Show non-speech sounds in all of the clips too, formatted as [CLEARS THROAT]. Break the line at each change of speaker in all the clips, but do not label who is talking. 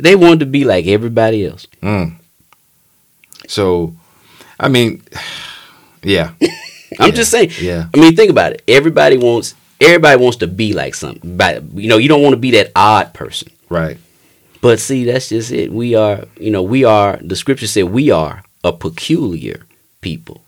They wanted to be like everybody else.
Mm. So, I mean, [SIGHS] yeah. [LAUGHS]
I'm
Yeah.
just saying.
Yeah.
I mean, think about it. Everybody wants everybody wants to be like something. But you know, you don't want to be that odd person.
Right.
But see, that's just it. We are, you know, we are. The scripture said we are a peculiar people.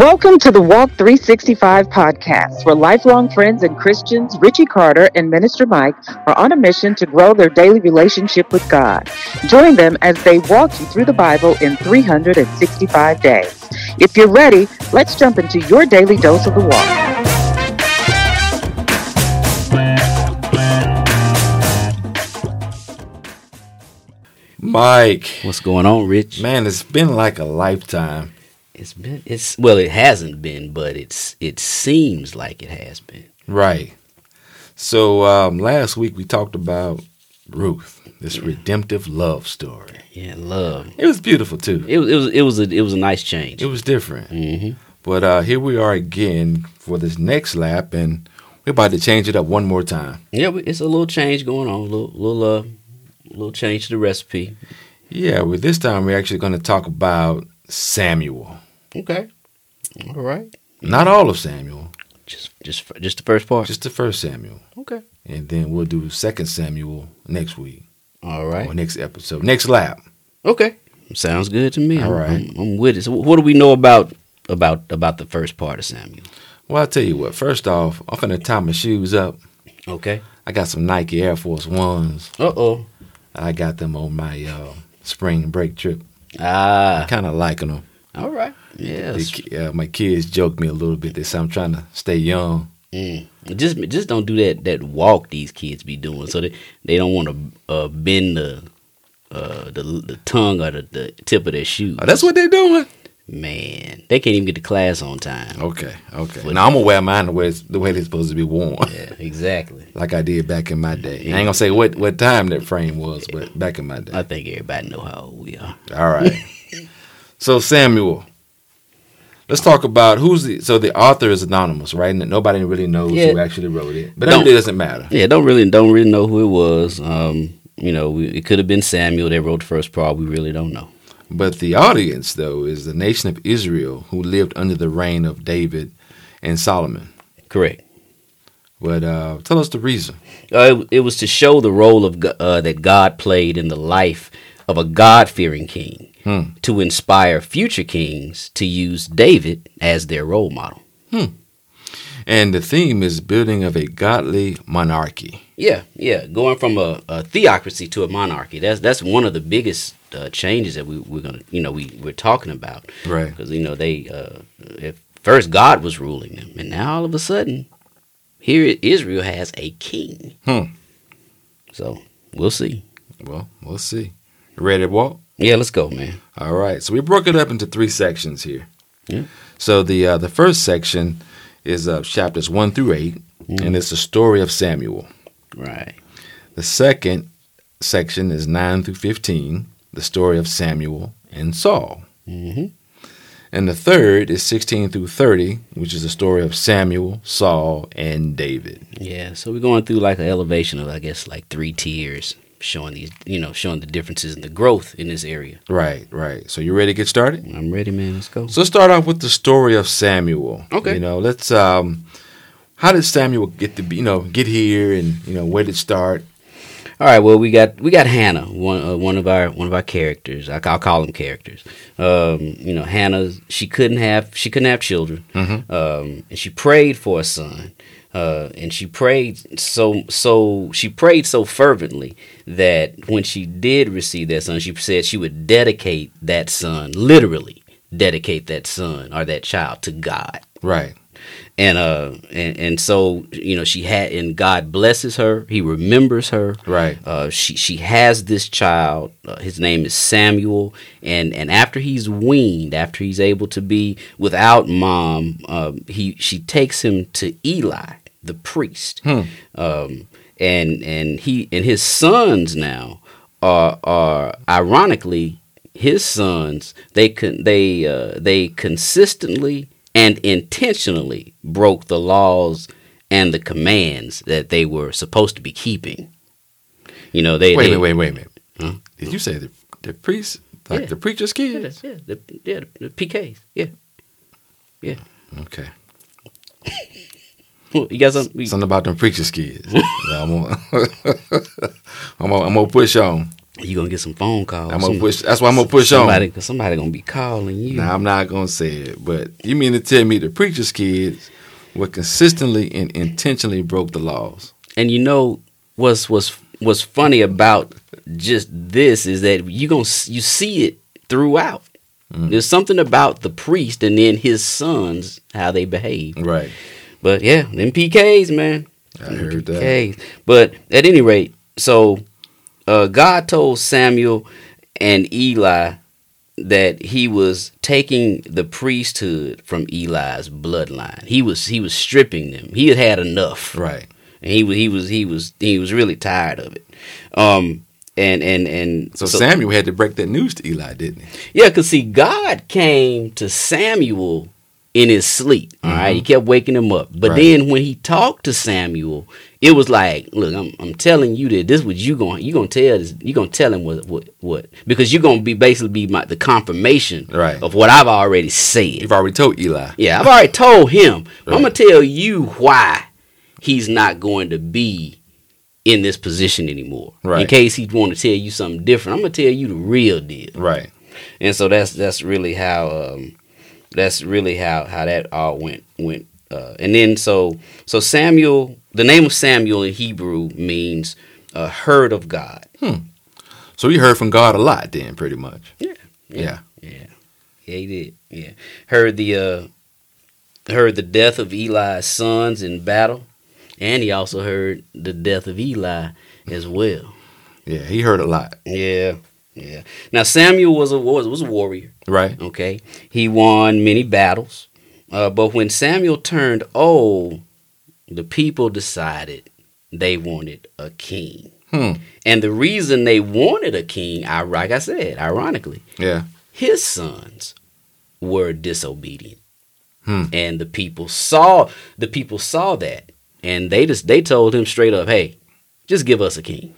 Welcome to the Walk 365 podcast, where lifelong friends and Christians, Richie Carter and Minister Mike, are on a mission to grow their daily relationship with God. Join them as they walk you through the Bible in 365 days. If you're ready, let's jump into your daily dose of the walk.
Mike,
What's going on, Rich?
man, it's been like a lifetime.
It's been. It's well, it hasn't been, but it's. It seems like it has been.
Right. So, um, last week we talked about Ruth, this redemptive love story.
Yeah, love.
It was beautiful too.
It was. It was. It was a. It was a nice change.
It was different.
hmm
But uh, here we are again for this next lap, and we're about to change it up one more time.
Yeah, it's a little change going on. A little, little, uh, little change to the recipe.
Yeah, well, this time we're actually going to talk about Samuel.
Okay. All right.
Not all of Samuel,
Just, just, just the first part.
just the first Samuel.
okay.
And then we'll do Second Samuel next week
All right.
or next episode, next lap.
Okay. Sounds good to me.
All right.
I'm- I'm, I'm with it. So, what do we know about about about the first part of Samuel?
Well, I'll tell you what. First off, I'm going to tie my shoes up.
Okay.
I got some Nike Air Force Ones.
Uh oh.
I got them on my uh, spring break trip.
Ah.
Kind of liking them.
All right. Yes.
Uh, my kids joke me a little bit. They say I'm trying to stay young.
Mm. Just just don't do that that walk these kids be doing. So they they don't want to uh, bend the uh, the the tongue or the, the tip of their shoe.
Oh, that's what they're doing.
Man, they can't even get to class on time.
Okay, okay.
What-
Now I'm gonna wear mine the way it's, the way they're supposed to be worn,
Yeah, exactly. [LAUGHS]
like I did back in my day. I ain't gonna say what what time that frame was, but back in my day.
I think everybody know how old we are.
All right. [LAUGHS] so Samuel, let's talk about who's the. So the author is anonymous, right? And nobody really knows
Yeah.
who actually wrote it, but
Don't-
that really doesn't matter.
Yeah, don't really don't really know who it was. Um, you know, we, it could have been Samuel that wrote the first part. We really don't know.
But the audience, though, is the nation of Israel who lived under the reign of David and Solomon.
Correct.
But uh, tell us the reason.
Uh, it, it was to show the role of uh, that God played in the life of a God-fearing king,
Hmm.
to inspire future kings to use David as their role model.
And the theme is building of a godly monarchy.
Yeah, yeah, going from a, a theocracy to a monarchy. That's that's one of the biggest uh, changes that we, we're gonna, you know, we we're talking about.
Right.
because you know they uh, at first God was ruling them, and now all of a sudden, here Israel has a king.
Hmm.
So we'll see.
Well, we'll see. Ready to walk?
Yeah, let's go, man.
All right. So we broke it up into three sections here.
Yeah.
So the uh, the first section is uh, chapters one through 8 and it's the story of Samuel.
Right.
The second section is nine through fifteen, the story of Samuel and Saul.
hmm
And the third is sixteen through thirty, which is the story of Samuel, Saul, and David.
Yeah. So we're going through like an elevation of, I guess, like three tiers, showing these, you know, showing the differences in the growth in this area.
Right, right. So you ready to get started?
I'm ready, man. Let's go.
So let's start off with the story of Samuel.
Okay.
You know, let's um how did Samuel get to be, you know, get here and, you know, where did it start?
All right. Well, we got we got Hannah, one uh, one of our one of our characters. I, will call them characters. Um, you know, Hannah. She couldn't have she couldn't have children,
Mhm.
um, and she prayed for a son. Uh, and she prayed so so she prayed so fervently that when she did receive that son, she said she would dedicate that son, literally dedicate that son or that child to God
Right.
and uh and, and so you know she had and god blesses her he remembers her
Right.
uh she she has this child uh, his name is samuel and and after he's weaned after he's able to be without mom um he she takes him to eli the priest
Hmm.
um and and he and his sons now are are ironically his sons they con, they uh, they consistently and intentionally broke the laws and the commands that they were supposed to be keeping. You know, they
Wait a
they,
minute, wait, wait a minute.
Huh?
Did you say the the priests like
Yeah.
the preacher's
Yeah,
kids?
yeah, the, yeah, the, the PKs. Yeah, yeah.
Okay.
You got something?
Something about them preacher's kids. [LAUGHS] I'm gonna, [LAUGHS] I'm gonna, I'm gonna push on.
You gonna get some phone calls?
I'm gonna
Some-
push. That's why I'm gonna push
somebody,
on.
Cause somebody gonna be calling you.
Now I'm not gonna say it, but you mean to tell me the preacher's kids were consistently and intentionally broke the laws?
And you know what's what's what's funny about just this is that you gonna you see it throughout.
Mm.
There's something about the priest and then his sons how they behave.
Right.
But yeah, them PKs, man.
I
Them
heard that.
PKs. But at any rate, so uh, God told Samuel and Eli that he was taking the priesthood from Eli's bloodline. He was he was stripping them. He had had enough.
Right.
And he was he was he was he was really tired of it. Um and and and
So, Samuel had to break that news to Eli, didn't he?
yeah, cause see, God came to Samuel in his sleep. All right, he kept waking him up. But
Right.
then when he talked to Samuel, it was like, look, I'm I'm telling you that this what you going you gonna tell this you gonna tell him what what what because you're gonna be basically be my the confirmation
Right.
of what I've already said.
You've already told Eli.
Yeah, I've already told him. I'm gonna tell you why he's not going to be in this position anymore.
Right.
In case he want to tell you something different, I'm gonna tell you the real deal
Right.
and so that's that's really how um, that's really how how that all went went uh, and then so so Samuel the name of Samuel in Hebrew means a heard of God
So he heard from God a lot then, pretty much.
yeah
Yeah.
yeah yeah he did yeah heard the uh, heard the death of Eli's sons in battle and he also heard the death of Eli as well
Yeah, he heard a lot.
yeah yeah now Samuel was a was, was a warrior
Right.
Okay, he won many battles, uh, but when Samuel turned old, the people decided they wanted a king.
Hmm.
And the reason they wanted a king, I like I said, ironically,
Yeah.
his sons were disobedient,
Hmm.
and the people saw the people saw that, and they just they told him straight up, "Hey, just give us a king."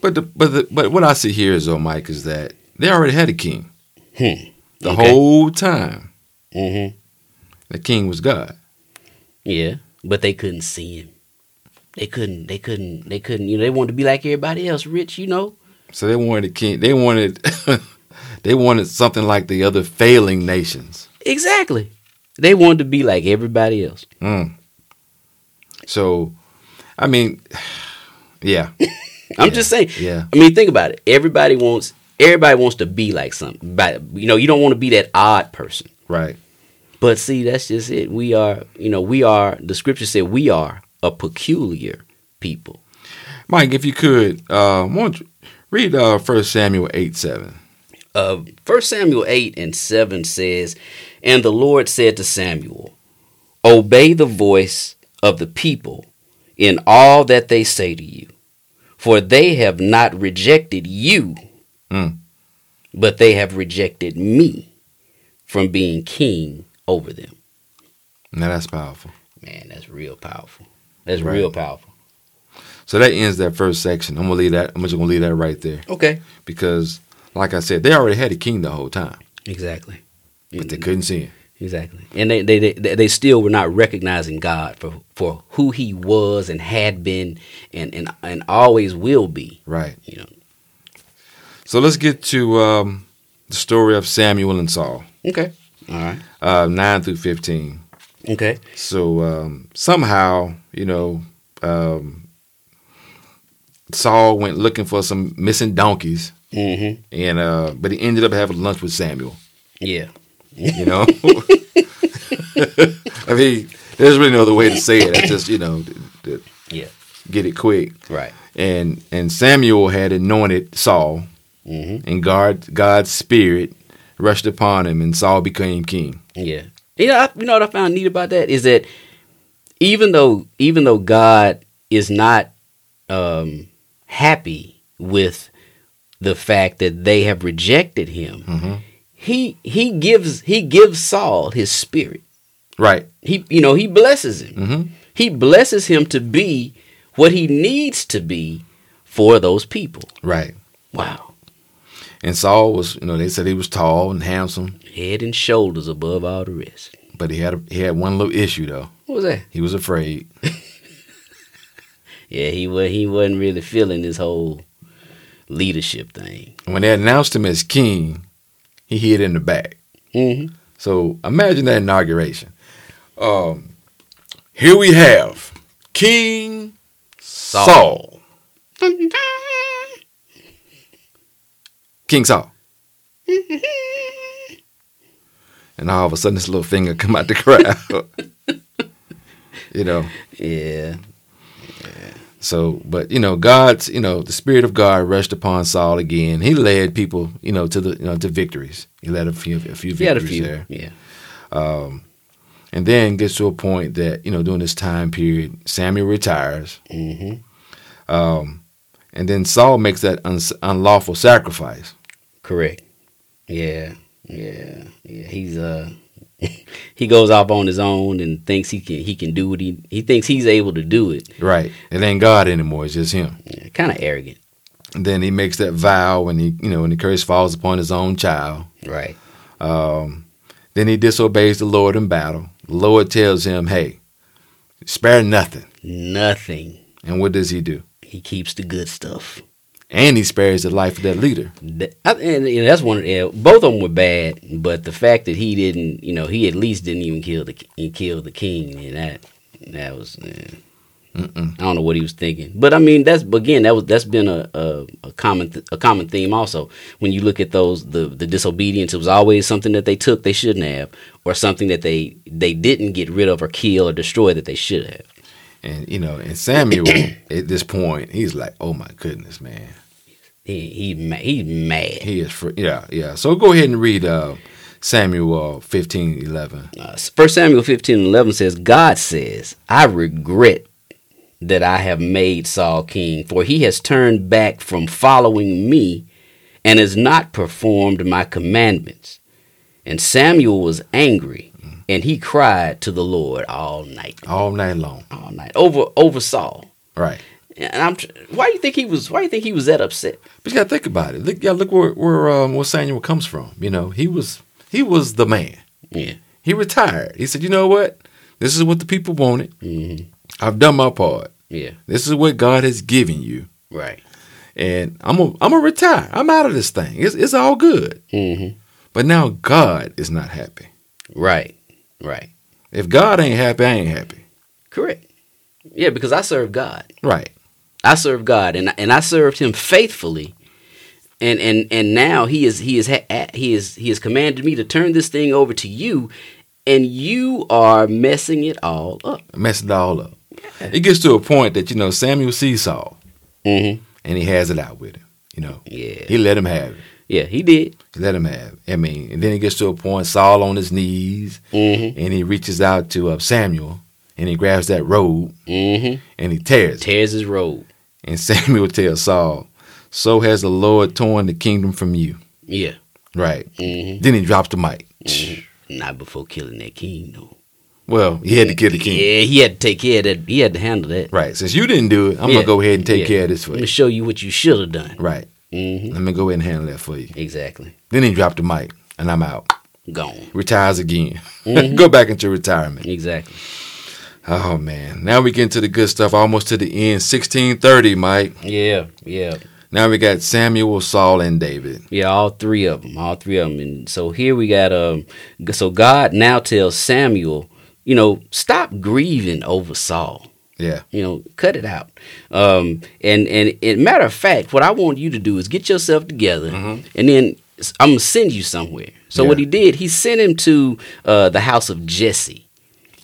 But the, but the, but what I see here is though, Mike, is that they already had a king
Hmm.
the
Okay.
whole time.
Mm-hmm.
The king was God.
Yeah, but they couldn't see him. They couldn't. They couldn't. They couldn't. You know, they wanted to be like everybody else, rich. You know.
So they wanted a king. They wanted [LAUGHS] they wanted something like the other failing nations.
Exactly. They wanted to be like everybody else.
Mm. So, I mean, [SIGHS] yeah, [LAUGHS]
I'm
Yeah,
just saying.
yeah.
I mean, think about it. Everybody wants. Everybody wants to be like something. But you know, you don't want to be that odd person.
right.
But see, that's just it. We are. You know, we are. The scripture said we are a peculiar people.
Mike, if you could, uh, won't you read uh, First Samuel eight seven.
uh, 1 Samuel 8 and 7 says, And the Lord said to Samuel, Obey the voice of the people in all that they say to you, for they have not rejected you,
Mm.
but they have rejected me from being king over them.
Now that's powerful.
Man, that's real powerful. That's
Right.
real powerful.
So that ends that first section. I'm gonna leave that. I'm just gonna leave that right there
Okay.
because, like I said, they already had a king the whole time,
Exactly.
but they couldn't see him.
Exactly, and they, they they they still were not recognizing God for for who He was and had been and and and always will be.
Right.
You know.
So let's get to um, the story of Samuel and Saul,
Okay. All right.
uh, nine through fifteen.
Okay.
So um, somehow, you know, um, Saul went looking for some missing donkeys,
Mm-hmm.
and uh, but he ended up having lunch with Samuel.
Yeah.
You know, [LAUGHS] I mean, there's really no other way to say it. I just you know, th- th-
Yeah.
get it quick.
Right.
And and Samuel had anointed Saul,
Mm-hmm.
and God God's spirit rushed upon him, and Saul became king.
Yeah. You know, I, you know what I found neat about that is that even though even though God is not um, happy with the fact that they have rejected him,
Mm-hmm.
He he gives he gives Saul his spirit.
Right.
He you know he blesses him.
Mm-hmm.
He blesses him to be what he needs to be for those people.
Right.
Wow,
And Saul was, you know, they said he was tall and handsome,
head and shoulders above all the rest.
but he had a, he had one little issue though.
What was that?
He was afraid. [LAUGHS]
Yeah, he was he wasn't really feeling this whole leadership thing.
When they announced him as king, he hid in the back.
hmm
So imagine that inauguration. Um, here we have King Saul. [LAUGHS] King Saul. and all of a sudden, this little finger [LAUGHS] come out the crowd. [LAUGHS] you know.
Yeah.
yeah, So, but you know, God's, you know, the Spirit of God rushed upon Saul again. He led people, you know, to the, you know, to victories. He led a few, a few
had a
victories
few.
there.
Yeah,
and then gets to a point that you know during this time period samuel retires
hmm
um, and then saul makes that un- unlawful sacrifice
correct. Yeah, yeah, yeah. He's uh, [LAUGHS] he goes off on his own and thinks he can he can do what he he thinks he's able to do it.
right it ain't god anymore it's just him
Yeah, kind of arrogant.
and then he makes that vow when he you know when the curse falls upon his own child
Right.
um, then he disobeys the lord in battle the lord tells him hey spare nothing
Nothing.
and what does he do
He keeps the good stuff.
And he spares the life of that leader
and, that's one of both of them were bad, but the fact that he didn't, you know, he at least didn't even kill the he killed the king, and that that was. I don't know what he was thinking. But I mean, that's again, that was that's been a a, a common th- a common theme also. When you look at those the the disobedience, it was always something that they took they shouldn't have, or something that they they didn't get rid of or kill or destroy that they should have.
And you know and samuel [CLEARS THROAT] at this point he's like oh my goodness man
He he he's mad.
He is for yeah, yeah. So go ahead and read uh, Samuel uh, fifteen eleven.
Uh, First Samuel fifteen eleven says, God says, I regret that I have made Saul king, for he has turned back from following me and has not performed my commandments. And Samuel was angry, and he cried to the Lord all night,
all night long.
all night over over Saul.
Right.
And I'm why do you think he was why do you think he was that upset?
But you gotta think about it. Look, yeah, look where where um, where Samuel comes from. You know, he was he was the man.
Yeah.
He retired. He said, you know what? This is what the people wanted.
hmm
I've done my part.
Yeah.
This is what God has given you,
Right.
and I'm a, I'm gonna retire. I'm out of this thing. It's it's all good.
hmm
But now God is not happy.
Right. Right.
If God ain't happy, I ain't happy.
Correct. Yeah, because I serve God.
Right.
I serve God, and and I served Him faithfully, and and and now He is He is ha- He is He has commanded me to turn this thing over to you, and you are messing it all up.
Messing it all up. It gets to a point that you know Samuel sees Saul.
Mm-hmm.
and he has it out with him. You know,
Yeah,
he let him have it.
Yeah, he did.
Let him have. I mean, and then it gets to a point. Saul on his knees,
Mm-hmm.
and he reaches out to uh, Samuel, and he grabs that robe,
Mm-hmm.
and he tears. it.
Tears his robe.
And [LAUGHS] Samuel tells Saul, "So has the Lord torn the kingdom from you."
Yeah.
Right.
Mm-hmm.
Then he drops the mic.
Not before killing that king, though.
Well, he had to kill the king.
Yeah, he had to take care of that. He had to handle that.
Right. Since you didn't do it, I'm
Yeah.
gonna go ahead and take
Yeah.
care of this for
I'm
you.
gonna show you what you should have done.
Right.
Mm-hmm.
Let me go ahead and handle that for you.
Exactly.
Then he dropped the mic, and I'm out.
Gone.
Retires again.
Mhm. [LAUGHS]
go back into retirement.
Exactly.
Oh man. Now we get into the good stuff. Almost to the end. 1630, Mike.
Yeah. Yeah.
Now we got Samuel, Saul, and David.
Yeah, all three of them, all three of them. And so here we got um. So God now tells Samuel, you know, stop grieving over Saul.
Yeah.
You know, cut it out. Um, and and and matter of fact, what I want you to do is get yourself together, and then I'm gonna send you somewhere. So what he did, he sent him to uh, the house of Jesse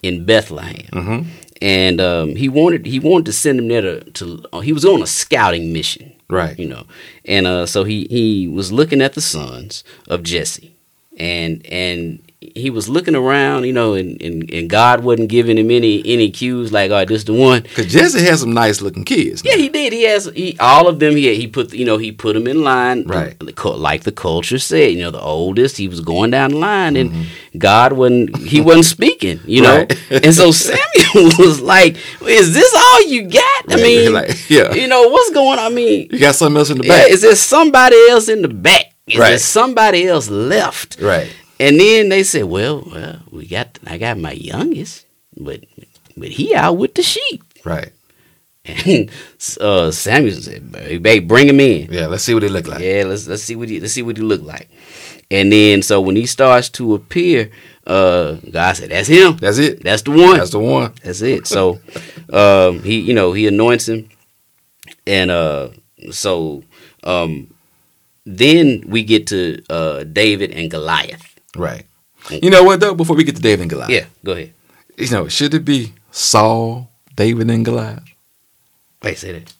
in Bethlehem.
Mm-hmm.
And um, he wanted he wanted to send him there to, to uh, he was on a scouting mission
Right.
you know. And uh, so he he was looking at the sons of Jesse, and and he was looking around, you know, and, and, and God wasn't giving him any any cues like, all right, this the one.
Because Jesse has some nice looking kids. now.
Yeah, he did. He has he, all of them. He he put you know he put them in line,
Right.
Like the culture said, you know, the oldest he was going down the line, and God wasn't he wasn't [LAUGHS] speaking, you know,
Mm-hmm. Right. [LAUGHS]
and so Samuel [LAUGHS] was like, "Is this all you got? I
Right,
mean,
like, yeah.
you know, what's going? on? I mean,
You got something else in the
yeah,
back.
is there somebody else in the back? Is there somebody else left?
right.
And then they said, "Well, well, we got I got my youngest, but but he out with the sheep."
Right.
And uh, Samuel said, "Babe, babe, bring him in.
Yeah. Let's see what they look like.
Yeah, let's let's see what he let's see what he look like." And then so when he starts to appear, uh, God said, "That's him.
That's it.
That's the one.
That's the one.
That's it." So [LAUGHS] um, he you know he anoints him, and uh, so um, then we get to uh, David and Goliath.
Right. You know what though? Before we get to David and Goliath,
Yeah, go ahead.
you know, should it be Saul, David, and Goliath?
Wait, say that.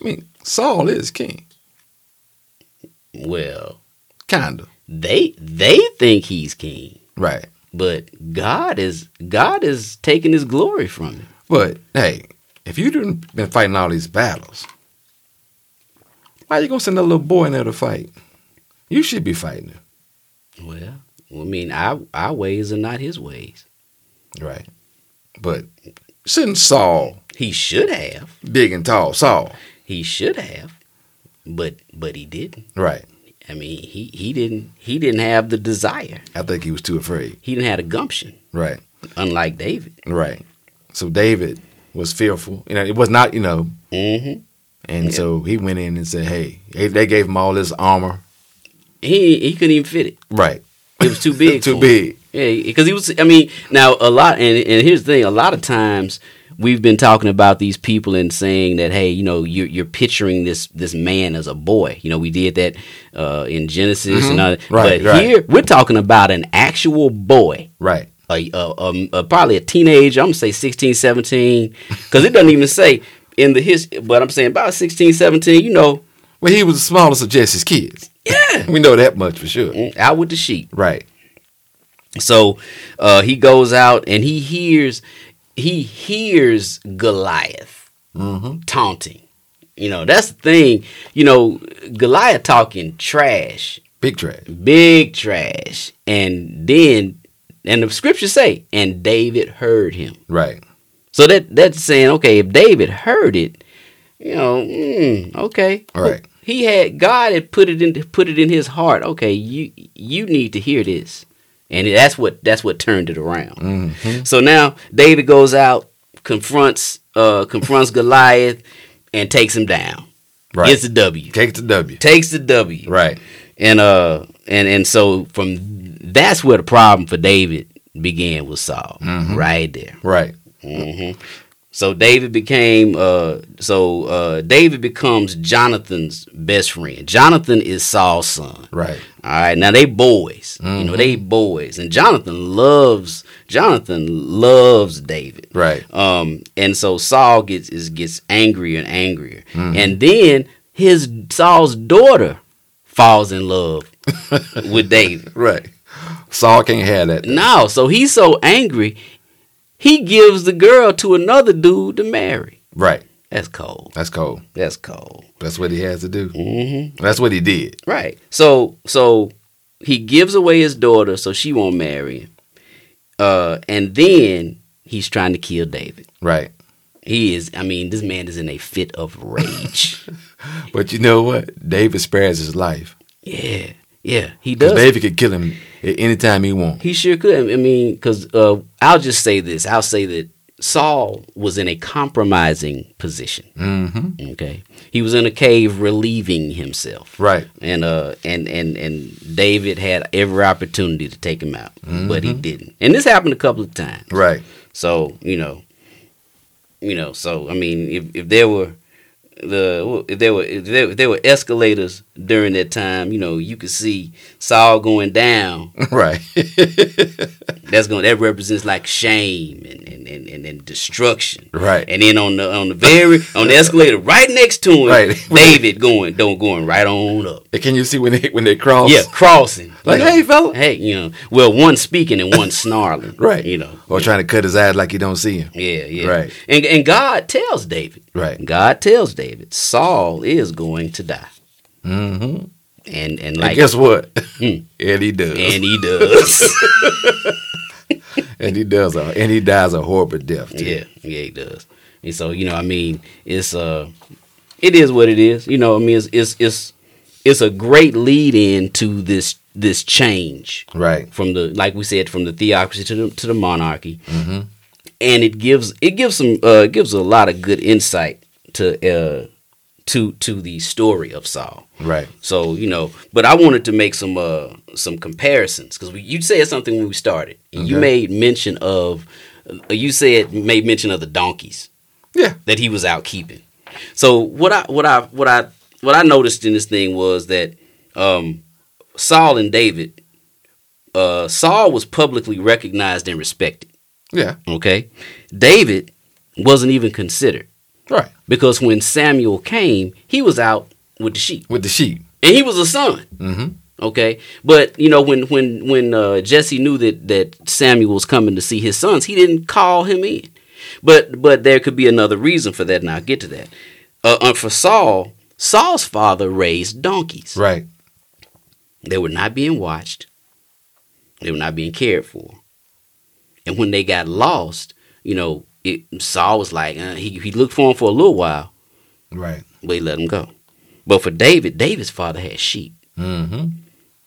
I mean, Saul is king,
Well,
kinda.
they they think he's king,
Right.
but God is God is taking his glory from him.
But hey, if you've been fighting all these battles, why you gonna send a little boy in there to fight? You should be fighting him.
Well, I mean, our our ways are not his ways.
Right. But shouldn't Saul,
He should have.
big and tall, Saul,
He should have, but but he didn't.
right.
I mean, he he didn't he didn't have the desire.
I think he was too afraid.
He didn't have a gumption,
Right.
unlike David.
Right. So David was fearful. You know, it was not, you know,
hmm
and
Yeah.
so he went in and said, Hey, they gave him all this armor.
He he couldn't even fit it.
Right.
It was too [LAUGHS] big.
too big.
Yeah, because he was. I mean, now a lot, and and here's the thing: a lot of times we've been talking about these people and saying that, hey, you know, you're you're picturing this this man as a boy. You know, we did that uh, in Genesis and other.
Mm-hmm. Right,
but
right.
here we're talking about an actual boy.
Right.
A, a, a, probably a teenager. I'm gonna say 16, 17, because it doesn't even say in the his. But I'm saying about 16, 17. You know,
Well, he was the smallest of Jesse's kids.
Yeah,
We know that much for sure.
out with the sheep.
Right.
So uh, he goes out and he hears he hears Goliath
Mm-hmm.
taunting. You know, that's the thing. You know, Goliath talking trash,
Big trash.
big trash. And then and the scriptures say, and David heard him.
Right.
So that that's saying, okay, if David heard it, you know, mm, okay.
Right.
He had God had put it in put it in his heart. Okay, you you need to hear this, and that's what that's what turned it around.
Mm-hmm.
So now David goes out, confronts uh confronts Goliath, and takes him down.
Right.
Gets the W.
Takes the W.
Takes the W.
Right.
And uh and and so from that's where the problem for David began with Saul.
Mhm.
Right there.
Right.
hmm So David became uh so uh David becomes Jonathan's best friend. Jonathan is Saul's son.
Right.
All right, now they boys. You know, they boys. And Jonathan loves Jonathan loves David.
Right.
Um and so Saul gets is gets angrier and angrier.
Mhm.
And then his Saul's daughter falls in love [LAUGHS] with David.
Right. Saul can't have that.
No, so he's so angry, he gives the girl to another dude to marry.
Right.
That's cold.
That's cold.
That's cold.
That's what he has to do.
hmm
That's what he did.
Right. So so he gives away his daughter so she won't marry him. Uh, and then he's trying to kill David.
Right.
He is. I mean, this man is in a fit of rage. [LAUGHS]
But you know what? David spares his life.
yeah, yeah, he does.
David could kill him at any time he wants.
He sure could. I mean, because uh, I'll just say this. I'll say that Saul was in a compromising position.
Mm-hmm.
Okay, he was in a cave relieving himself,
Right.
and uh, and and and David had every opportunity to take him out, but he didn't. And this happened a couple of times.
Right.
So you know, you know. So I mean, if if there were the there were there, there were escalators during that time, you know, you could see Saul going down. [LAUGHS]
Right.
That's going that represents like shame and and and, and, and destruction.
Right.
And then on the on the very on the escalator right next to him,
Right. [LAUGHS]
David going don't going right on up.
And Can you see when they when they cross?
Yeah, crossing. you
Like,
know.
hey, fella.
Hey, you know. Well, one speaking and one snarling. [LAUGHS]
Right.
You know.
Or trying to cut his ass like you don't see him.
Yeah, yeah.
Right.
And and God tells David.
Right.
God tells David, Saul is going to die.
Mm-hmm.
And and
And
like
guess what?
Hmm. [LAUGHS]
and he does.
and he does.
And he does. A, and he dies a horrible death. Too.
yeah, yeah, he does. And so, you know, I mean, it's uh it is what it is. You know, I mean it's it's it's it's a great lead in to this this change
Right.
from the like we said from the theocracy to the to the monarchy.
Mm-hmm.
and it gives it gives some uh it gives a lot of good insight to uh to to the story of Saul.
Right.
So you know, but I wanted to make some uh some comparisons because you said something when we started, and you made mention of uh, you said made mention of the donkeys
Yeah.
that he was out keeping. So what I what I what I what I noticed in this thing was that um Saul and David uh Saul was publicly recognized and respected.
Yeah.
Okay. David wasn't even considered
Right.
because when Samuel came, he was out with the sheep
With the sheep.
and he was a son.
Mm-hmm.
Okay. But, you know, when, when, when uh, Jesse knew that, that Samuel was coming to see his sons, he didn't call him in. But, but there could be another reason for that, and I'll get to that. Uh, uh, for Saul, Saul's father raised donkeys.
Right.
They were not being watched. They were not being cared for. And when they got lost, you know, it, Saul was like, uh, he, he looked for him for a little while,
Right.
but he let him go. But for David, David's father had sheep,
Mm-hmm.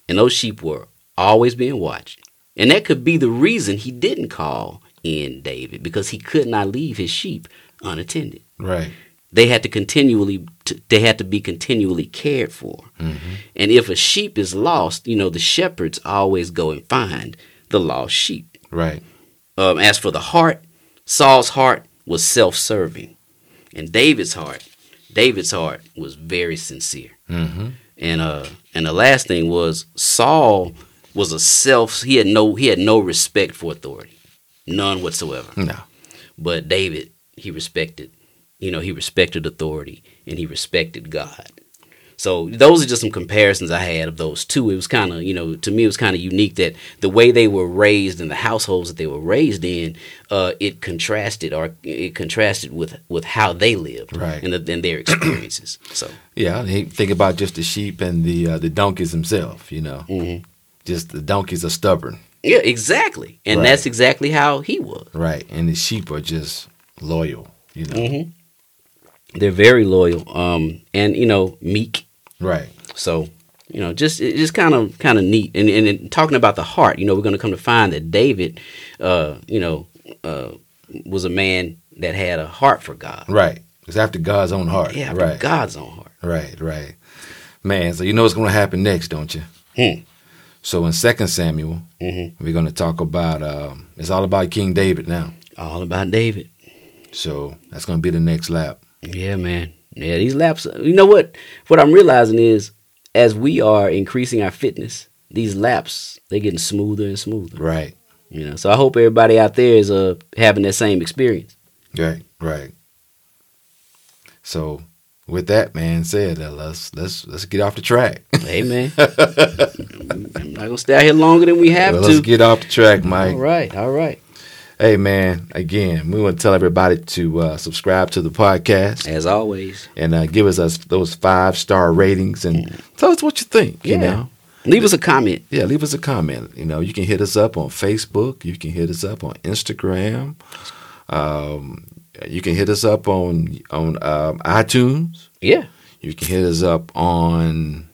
and those sheep were always being watched. And that could be the reason he didn't call in David because he could not leave his sheep unattended.
Right.
They had to continually, t- they had to be continually cared for.
Mm-hmm.
And if a sheep is lost, you know, the shepherds always go and find the lost sheep.
Right.
Um, as for the heart, Saul's heart was self-serving, and David's heart, David's heart was very sincere.
Mm-hmm.
And uh, and the last thing was Saul was a self. He had no he had no respect for authority, none whatsoever.
No.
But David, he respected, you know, he respected authority and he respected God. So those are just some comparisons I had of those two. It was kind of, you know, to me it was kind of unique that the way they were raised and the households that they were raised in, uh, it contrasted or it contrasted with with how they lived
Right.
and, the, and their experiences. So
Yeah. Think about just the sheep and the uh, the donkeys themselves. You know.
mhm.
Just the donkeys are stubborn.
yeah, exactly, and
Right.
that's exactly how he was.
Right. And the sheep are just loyal. You know.
hmm They're very loyal, um, and you know, meek.
Right.
So, you know, just it's just kind of kind of neat. And, and and talking about the heart, you know, we're going to come to find that David, uh, you know, uh, was a man that had a heart for God.
Right. It's after God's own heart.
Yeah, after
right.
God's own heart.
Right. Right. Man, so you know what's going to happen next, don't you?
Hmm.
So in Second Samuel,
hmm
we're going to talk about. Um, it's all about King David now.
All about David.
So that's going to be the next lap.
Yeah, man. Yeah, these laps. You know what? What I'm realizing is, as we are increasing our fitness, these laps they're getting smoother and smoother.
Right.
You know, so I hope everybody out there is uh having that same experience.
Right. Right. So with that, man said, uh, let's let's let's get off the track.
Hey, man. [LAUGHS] I'm not gonna stay out here longer than we have
Well,
to.
let's get off the track, Mike.
All right, all right.
Hey, man. Again, we want to tell everybody to uh, subscribe to the podcast
As always,
and uh, give us, us those five star ratings and tell us what you think. You know.
leave us a comment.
Yeah, leave us a comment. You know, you can hit us up on Facebook. You can hit us up on Instagram. Um, you can hit us up on on um, iTunes.
Yeah,
You can hit us up on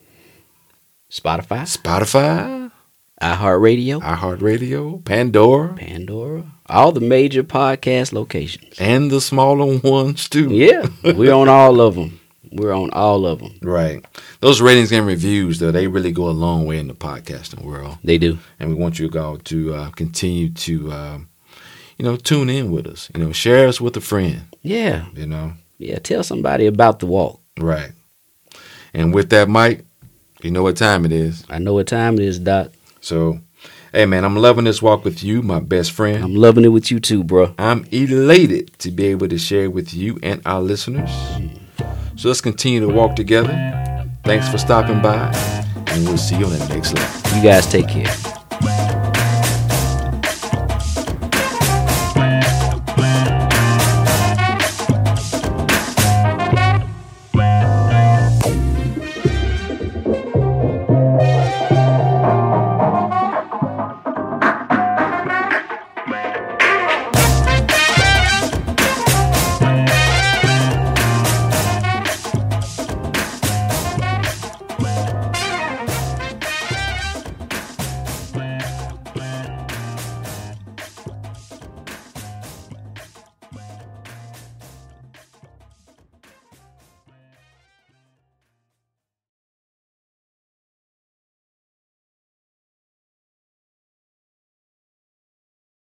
Spotify,
Spotify,
iHeartRadio,
iHeartRadio, Pandora,
Pandora, all the major podcast locations.
and the smaller ones too.
Yeah, [LAUGHS] we're on all of them. We're on all of them.
Right. Those ratings and reviews, though, they really go a long way in the podcasting world.
They do.
And we want you all to uh, continue to, um, you know, tune in with us. You know, share us with a friend.
Yeah,
You know,
yeah. Tell somebody about the walk.
right. And with that, Mike, you know what time it is.
I know what time it is, Doc.
So, Hey man, I'm loving this walk with you, my best friend.
I'm loving it with you too, bro.
I'm elated to be able to share with you and our listeners. So let's continue to walk together. Thanks for stopping by, and we'll see you on the next level.
You guys take care.